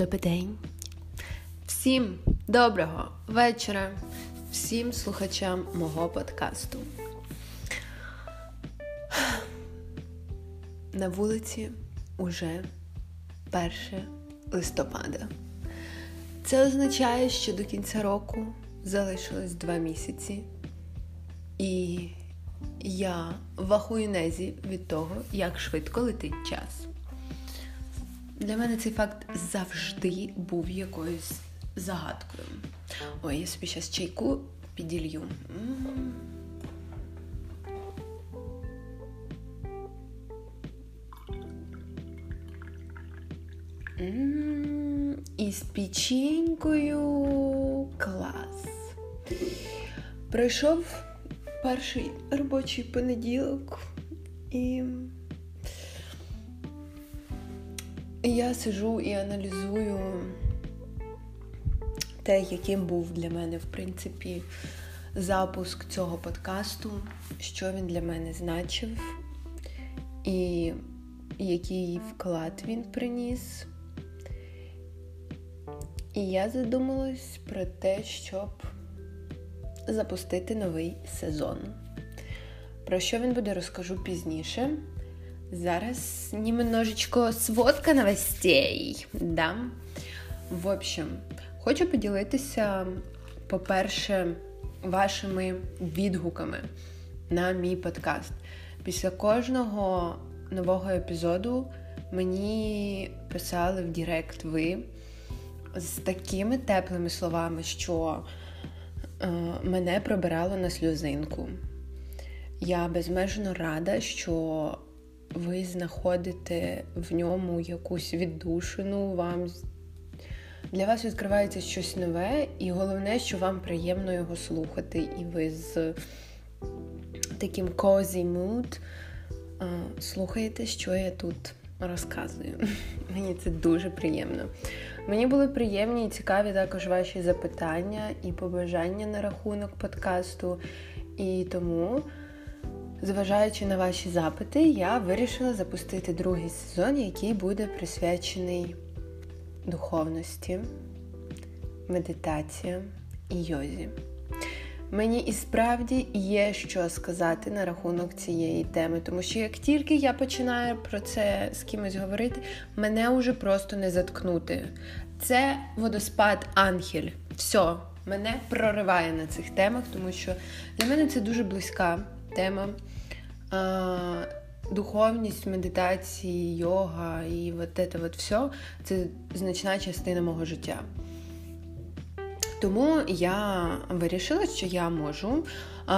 Добрий день. Всім доброго вечора, всім слухачам мого подкасту. На вулиці уже 1 листопада. Це означає, що до кінця року залишилось два місяці, і я в ахуєнезі від того, як швидко летить час. Для мене цей факт завжди був якоюсь загадкою. Ой, я собі зараз чайку піділью. І з печенькою клас. Пройшов перший робочий понеділок і я сижу і аналізую те, яким був для мене, в принципі, запуск цього подкасту, що він для мене значив, і який вклад він приніс. І я задумалась про те, щоб запустити новий сезон. Про що він буде, розкажу пізніше. Зараз немножечко сводка новостей. Да? В общем, хочу поділитися, по-перше, вашими відгуками на мій подкаст. Після кожного нового епізоду мені писали в Директ ви з такими теплими словами, що е, мене пробирало на сльозинку. Я безмежно рада, що ви знаходите в ньому якусь віддушину, вам для вас відкривається щось нове, і головне, що вам приємно його слухати, і ви з таким cozy mood слухаєте, що я тут розказую. Мені це дуже приємно. Мені були приємні і цікаві також ваші запитання і побажання на рахунок подкасту. І тому Зважаючи на ваші запити, я вирішила запустити другий сезон, який буде присвячений духовності, медитаціям і йозі. Мені і справді є що сказати на рахунок цієї теми, тому що як тільки я починаю про це з кимось говорити, мене вже просто не заткнути. Це водоспад Ангель. Все, мене прориває на цих темах, тому що для мене це дуже близька тема духовність, медитації, йога і от це от все це значна частина мого життя. Тому я вирішила, що я можу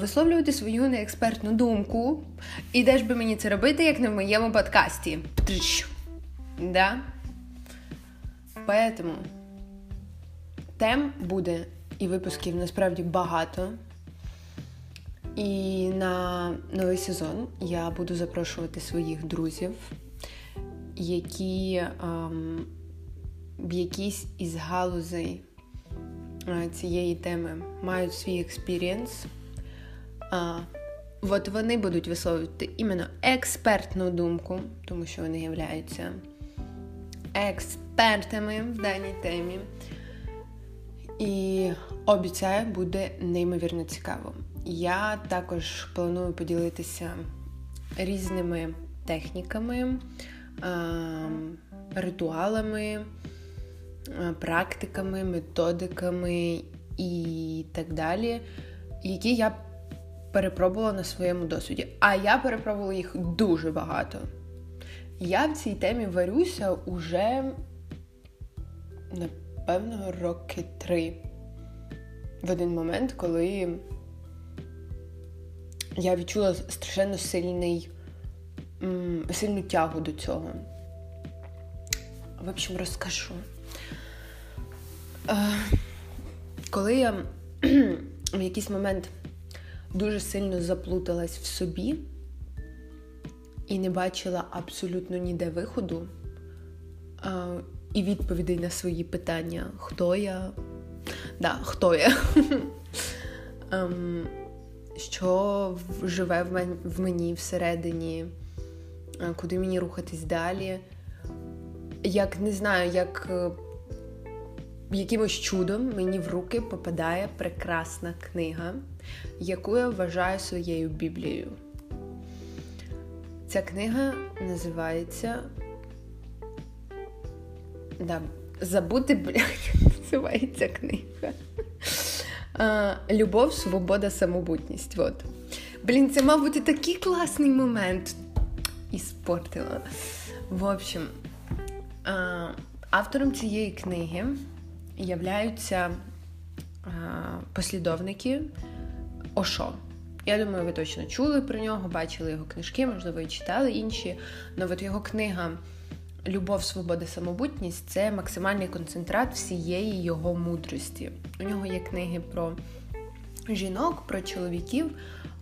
висловлювати свою неекспертну думку. І де ж би мені це робити, як не в моєму подкасті? Да? Поэтому тем буде і випусків насправді багато. І на новий сезон я буду запрошувати своїх друзів, які ем, в якійсь із галузей е, цієї теми мають свій experience. От вони будуть висловлювати іменно експертну думку, тому що вони являються експертами в даній темі. І обіцяю, буде неймовірно цікаво. Я також планую поділитися різними техніками, ритуалами, практиками, методиками і так далі, які я перепробувала на своєму досвіді. А я перепробувала їх дуже багато. Я в цій темі варюся уже, напевно, роки три. В один момент, коли я відчула страшенно сильний, сильну тягу до цього. В общем, розкажу. Е, коли я в якийсь момент дуже сильно заплуталась в собі і не бачила абсолютно ніде виходу е, і відповідей на свої питання, хто я, да, хто я. Що живе в мені всередині, куди мені рухатись далі. Як не знаю, як е, якимось чудом мені в руки попадає прекрасна книга, яку я вважаю своєю Біблією. Ця книга називається. Да, Забути, блядь, називається книга. Любов, свобода, самобутність. Вот. Блін, це, мабуть, і такий класний момент. І спортила. В общем, автором цієї книги являються послідовники Ошо. Я думаю, ви точно чули про нього, бачили його книжки, можливо, і читали інші. Але от його книга Любов, свобода, самобутність це максимальний концентрат всієї його мудрості. У нього є книги про жінок, про чоловіків,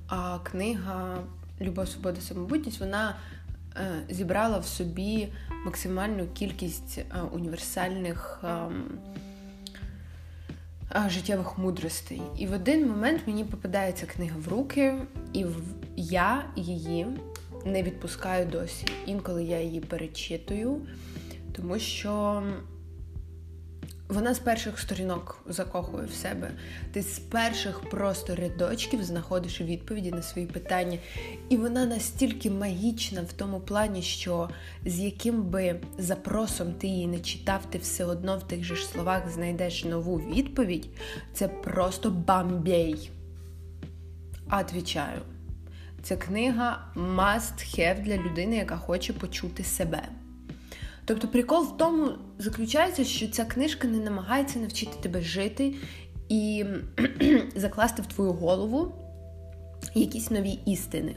а книга Любов, свобода, самобутність вона е, зібрала в собі максимальну кількість е, універсальних. Е, життєвих мудростей. І в один момент мені попадається книга в руки, і я її не відпускаю досі. Інколи я її перечитую, тому що вона з перших сторінок закохує в себе. Ти з перших просто рядочків знаходиш відповіді на свої питання. І вона настільки магічна в тому плані, що з яким би запросом ти її не читав, ти все одно в тих же ж словах знайдеш нову відповідь. Це просто бамбей. Отвічаю. Ця книга must have для людини, яка хоче почути себе. Тобто прикол в тому заключається, що ця книжка не намагається навчити тебе жити і закласти в твою голову якісь нові істини.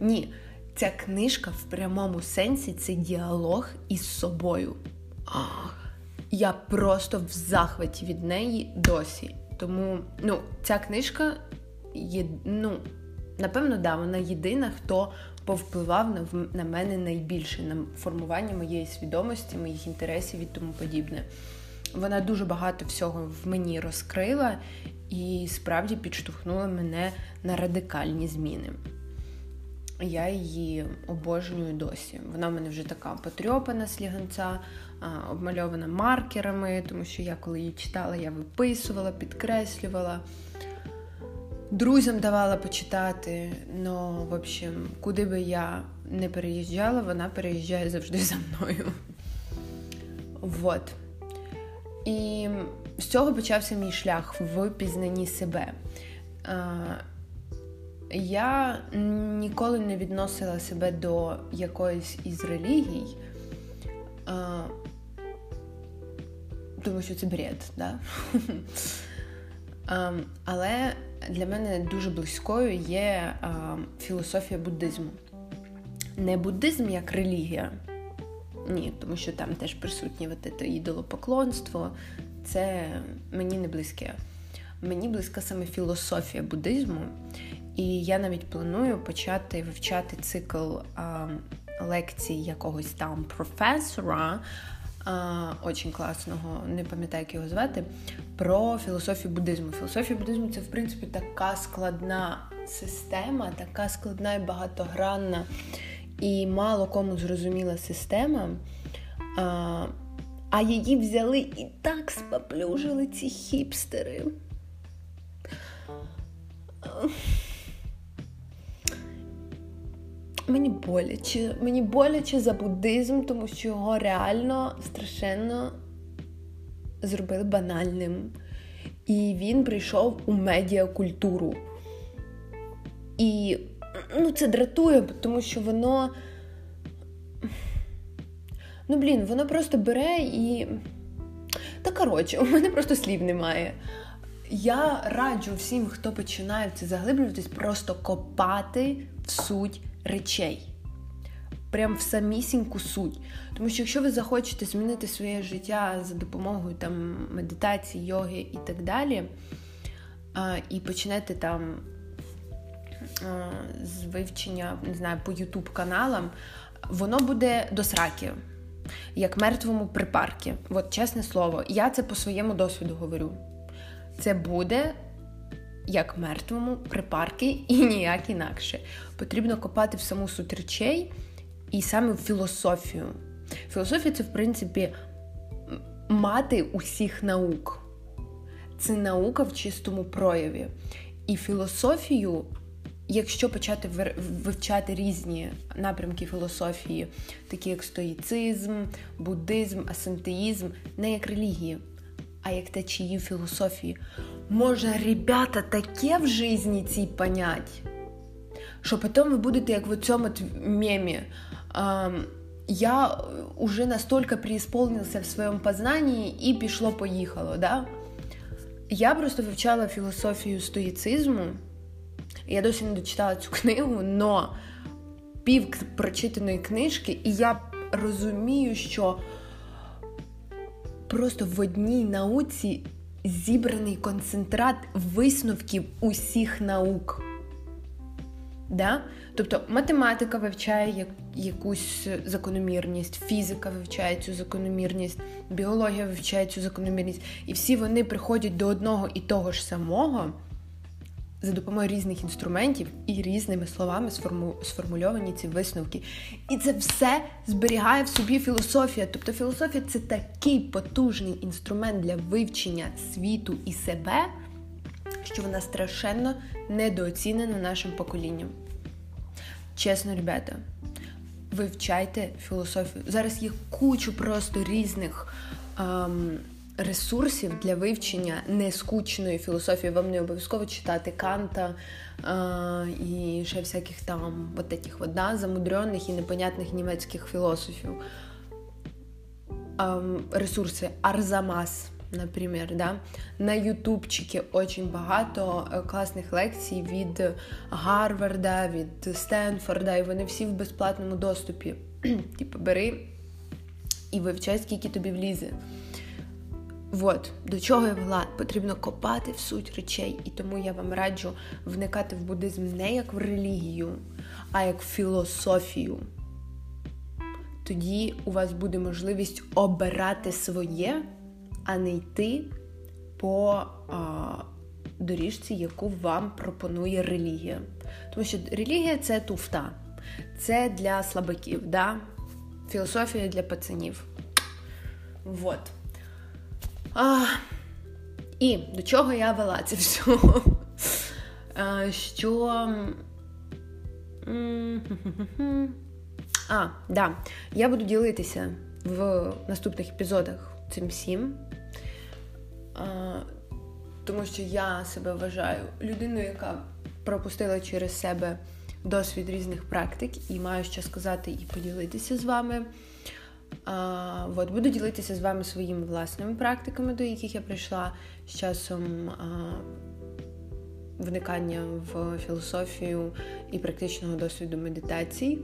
Ні, ця книжка в прямому сенсі це діалог із собою. Я просто в захваті від неї досі. Тому ну, ця книжка є, ну, напевно, да, вона єдина, хто повпливав на на мене найбільше на формування моєї свідомості, моїх інтересів і тому подібне. Вона дуже багато всього в мені розкрила і справді підштовхнула мене на радикальні зміни. Я її обожнюю досі. Вона в мене вже така потрьопана сліганця, обмальована маркерами, тому що я, коли її читала, я виписувала, підкреслювала друзям давала почитати. Ну, в общем, куди би я не переїжджала, вона переїжджає завжди за мною. Вот. І з цього почався мій шлях в пізнанні себе. Я ніколи не відносила себе до якоїсь із релігій, тому що це бред, да? Але для мене дуже близькою є філософія буддизму. Не буддизм як релігія, ні, тому що там теж присутнє ідолопоклонство, це мені не близьке. Мені близька саме філософія буддизму, і я навіть планую почати вивчати цикл а, лекцій якогось там професора очень класного, не пам'ятаю, як його звати, про філософію буддизму. Філософія буддизму це, в принципі, така складна система, така складна і багатогранна і мало кому зрозуміла система. А, її взяли і так споплюжили ці хіпстери. Мені боляче. Мені боляче за буддизм, тому що його реально страшенно зробили банальним. І він прийшов у медіакультуру. І ну, це дратує, тому що воно. Ну, блін, воно просто бере і. Та коротше, у мене просто слів немає. Я раджу всім, хто починає в це заглиблюватись, просто копати в суть речей. Прям в самісіньку суть. Тому що якщо ви захочете змінити своє життя за допомогою там, медитації, йоги і так далі, а, і почнете там а, з вивчення, не знаю, по Ютуб каналам, воно буде до сраки, як мертвому припарки. От чесне слово, я це по своєму досвіду говорю. Це буде як мертвому, припарки і ніяк інакше. Потрібно копати в саму суть речей і саме в філософію. Філософія це, в принципі, мати усіх наук. Це наука в чистому прояві. І філософію, якщо почати вивчати різні напрямки філософії, такі як стоїцизм, буддизм, асентеїзм, не як релігії, а як течії філософії, можна, ребята, таке в житті цій понять, що потім ви будете як в цьому мемі. Я уже настолько преисполнился в своєму познанні і пішло-поїхало. Да? Я просто вивчала філософію стоїцизму. Я досі не дочитала цю книгу, но пів прочитаної книжки, і я розумію, що просто в одній науці зібраний концентрат висновків усіх наук. Да? Тобто математика вивчає якусь закономірність, фізика вивчає цю закономірність, біологія вивчає цю закономірність, і всі вони приходять до одного і того ж самого за допомогою різних інструментів і різними словами сформу... сформульовані ці висновки. І це все зберігає в собі філософія. Тобто філософія це такий потужний інструмент для вивчення світу і себе, що вона страшенно недооцінена нашим поколінням. Чесно, ребята, вивчайте філософію. Зараз є кучу просто різних. Ем, ресурсів для вивчення нескучної філософії. Вам не обов'язково читати Канта а, і ще всяких там этих вот, да, замудрених і непонятних німецьких філософів. А, ресурси Арзамас. Наприклад, да? на Ютубчикі дуже багато е, класних лекцій від Гарварда, від Стенфорда, і вони всі в безплатному доступі. Типу, бери і вивчай, скільки тобі влізе. От, до чого я вела, потрібно копати в суть речей, і тому я вам раджу вникати в буддизм не як в релігію, а як в філософію. Тоді у вас буде можливість обирати своє, а не йти по а, доріжці, яку вам пропонує релігія. Тому що релігія це туфта, це для слабаків, да? філософія для пацанів. Вот. А, І до чого я вела це все? А, Що. А, да. Я буду ділитися в наступних епізодах цим всім. Тому що я себе вважаю людиною, яка пропустила через себе досвід різних практик і маю що сказати і поділитися з вами. А, от, Буду ділитися з вами своїми власними практиками, до яких я прийшла з часом а, вникання в філософію і практичного досвіду медитації.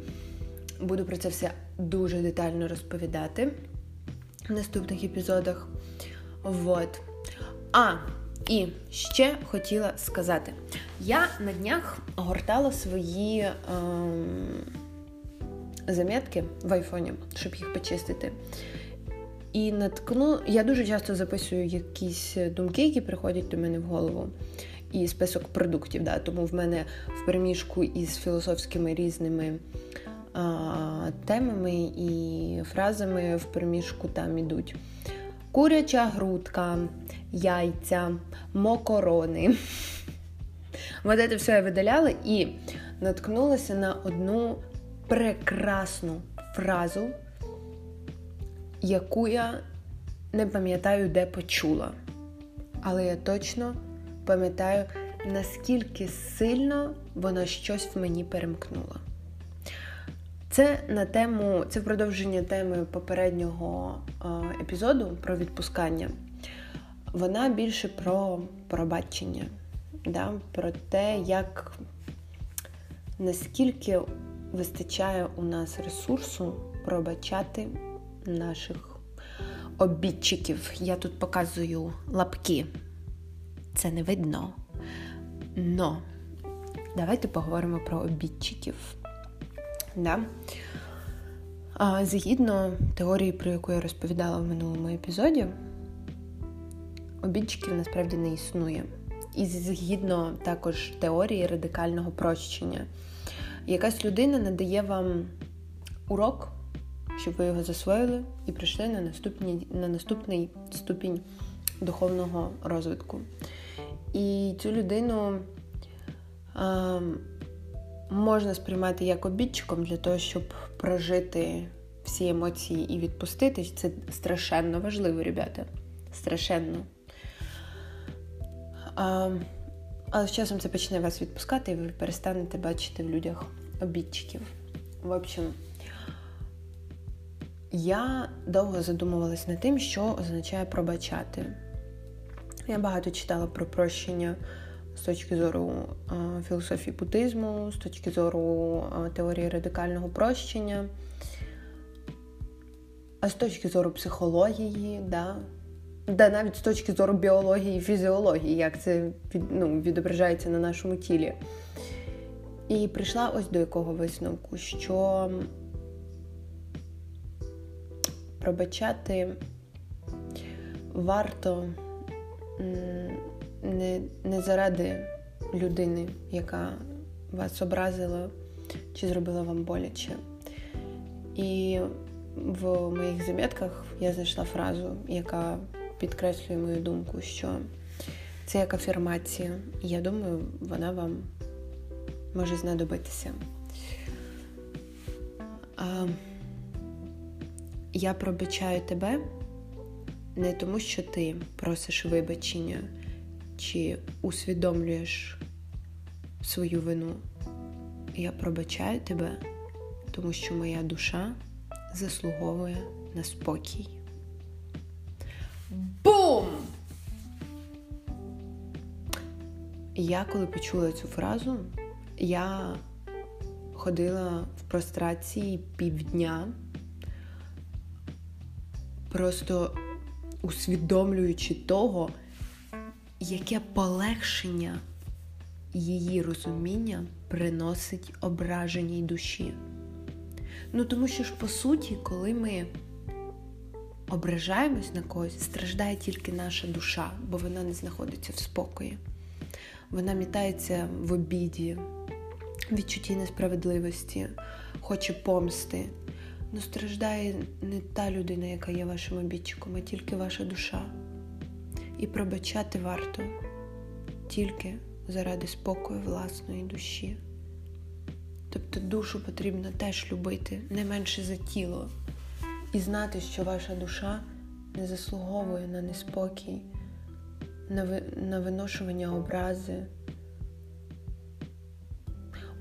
Буду про це все дуже детально розповідати в наступних епізодах. Вот. А, і ще хотіла сказати: я на днях гортала свої. Е, заметки в айфоні, щоб їх почистити. І наткну, я дуже часто записую якісь думки, які приходять до мене в голову, і список продуктів. Да? Тому в мене в переміжку із філософськими різними а, темами і фразами в переміжку там ідуть куряча грудка, яйця, мокорони. Вот це все я видаляла і наткнулася на одну прекрасну фразу, яку я не пам'ятаю, де почула. Але я точно пам'ятаю, наскільки сильно вона щось в мені перемкнула. Це на тему, це продовження теми попереднього епізоду про відпускання. Вона більше про пробачення, да? про те, як наскільки вистачає у нас ресурсу пробачати наших обідчиків. Я тут показую лапки. Це не видно. Но давайте поговоримо про обідчиків. Да? А, Згідно теорії, про яку я розповідала в минулому епізоді, обідчиків насправді не існує. І згідно також теорії радикального прощення якась людина надає вам урок, щоб ви його засвоїли і прийшли на наступні, на наступний ступінь духовного розвитку. І цю людину а, можна сприймати як обідчиком для того, щоб прожити всі емоції і відпустити. Це страшенно важливо, ребята. Страшенно. А, Але з часом це почне вас відпускати, і ви перестанете бачити в людях обідчиків. В общем, я довго задумувалась над тим, що означає пробачати. Я багато читала про прощення з точки зору філософії буддизму, з точки зору теорії радикального прощення, а з точки зору психології, да, да навіть з точки зору біології і фізіології, як це ну, відображається на нашому тілі. І прийшла ось до якого висновку, що пробачати варто не, не заради людини, яка вас образила чи зробила вам боляче. І в моїх замітках я знайшла фразу, яка підкреслює мою думку, що це як афірмація. І я думаю, вона вам може знадобитися. А, Я пробачаю тебе не тому, що ти просиш вибачення чи усвідомлюєш свою вину. Я пробачаю тебе, тому що моя душа заслуговує на спокій. Я коли почула цю фразу, я ходила в прострації півдня, просто усвідомлюючи того, яке полегшення її розуміння приносить ображеній душі. Ну, тому що ж, по суті, коли ми ображаємось на когось, страждає тільки наша душа, бо вона не знаходиться в спокої. Вона мітається в обіді, відчутті несправедливості, хоче помсти. Ну страждає не та людина, яка є вашим обідчиком, а тільки ваша душа. І пробачати варто тільки заради спокою власної душі. Тобто душу потрібно теж любити не менше за тіло і знати, що ваша душа не заслуговує на неспокій, на виношування образи.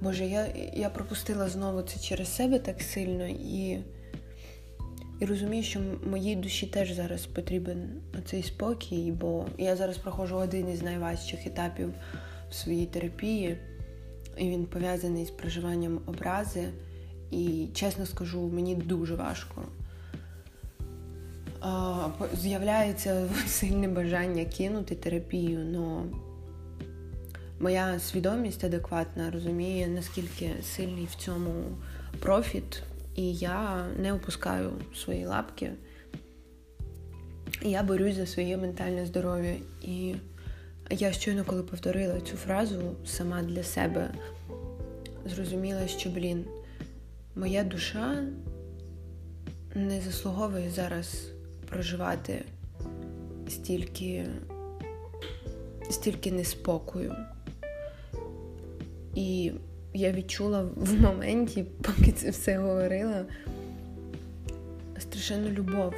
Боже, я я пропустила знову це через себе так сильно і і розумію, що моїй душі теж зараз потрібен цей спокій, бо я зараз проходжу один із найважчих етапів в своїй терапії, і він пов'язаний з проживанням образи. І чесно скажу, мені дуже важко. З'являється сильне бажання кинути терапію, але моя свідомість адекватна розуміє, наскільки сильний в цьому профіт, і я не опускаю свої лапки. Я борюсь за своє ментальне здоров'я. І я щойно, коли повторила цю фразу сама для себе, зрозуміла, що, блін, моя душа не заслуговує зараз проживати стільки, стільки неспокою. І я відчула в моменті, поки це все говорила, страшенну любов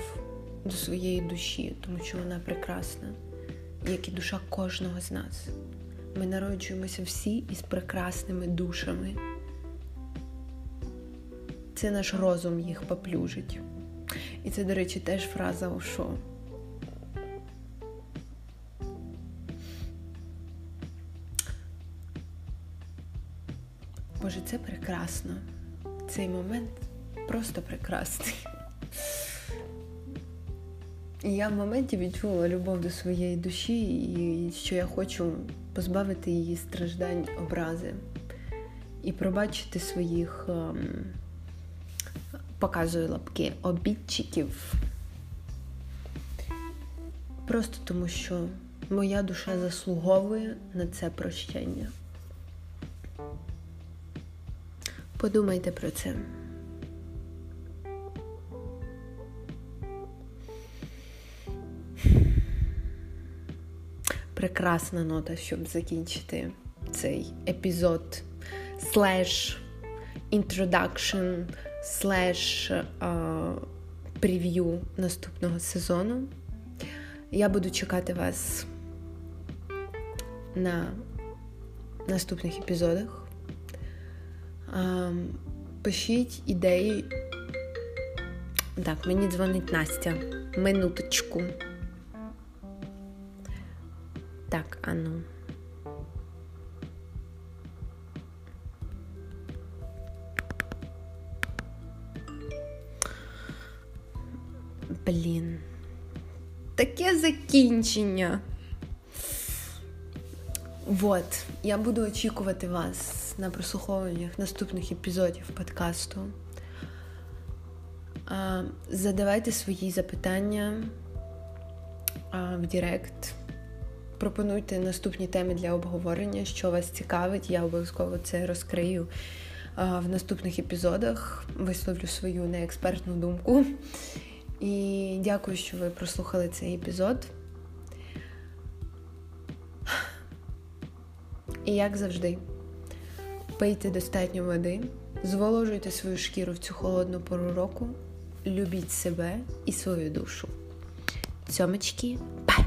до своєї душі, тому що вона прекрасна, як і душа кожного з нас. Ми народжуємося всі із прекрасними душами. Це наш розум їх поплюжить. І це, до речі, теж фраза Ошо. Боже, це прекрасно. Цей момент просто прекрасний. І я в моменті відчула любов до своєї душі, і що я хочу позбавити її страждань, образи і пробачити своїх, ем, показую лапки обідчиків. Просто тому, що моя душа заслуговує на це прощення. Подумайте про це. Прекрасна нота, щоб закінчити цей епізод slash introduction slash прев'ю наступного сезону. Я буду чекати вас на наступних епізодах. Пишіть ідеї. Так, мені дзвонить Настя. Минуточку. Так, ану. Блін. Таке закінчення. Вот, я буду очікувати вас на прослуховуваннях наступних епізодів подкасту. Задавайте свої запитання в Директ. Пропонуйте наступні теми для обговорення, що вас цікавить. Я обов'язково це розкрию в наступних епізодах. Висловлю свою неекспертну думку. І дякую, що ви прослухали цей епізод. І як завжди, пийте достатньо води, зволожуйте свою шкіру в цю холодну пору року, любіть себе і свою душу. Цьомочки, бай!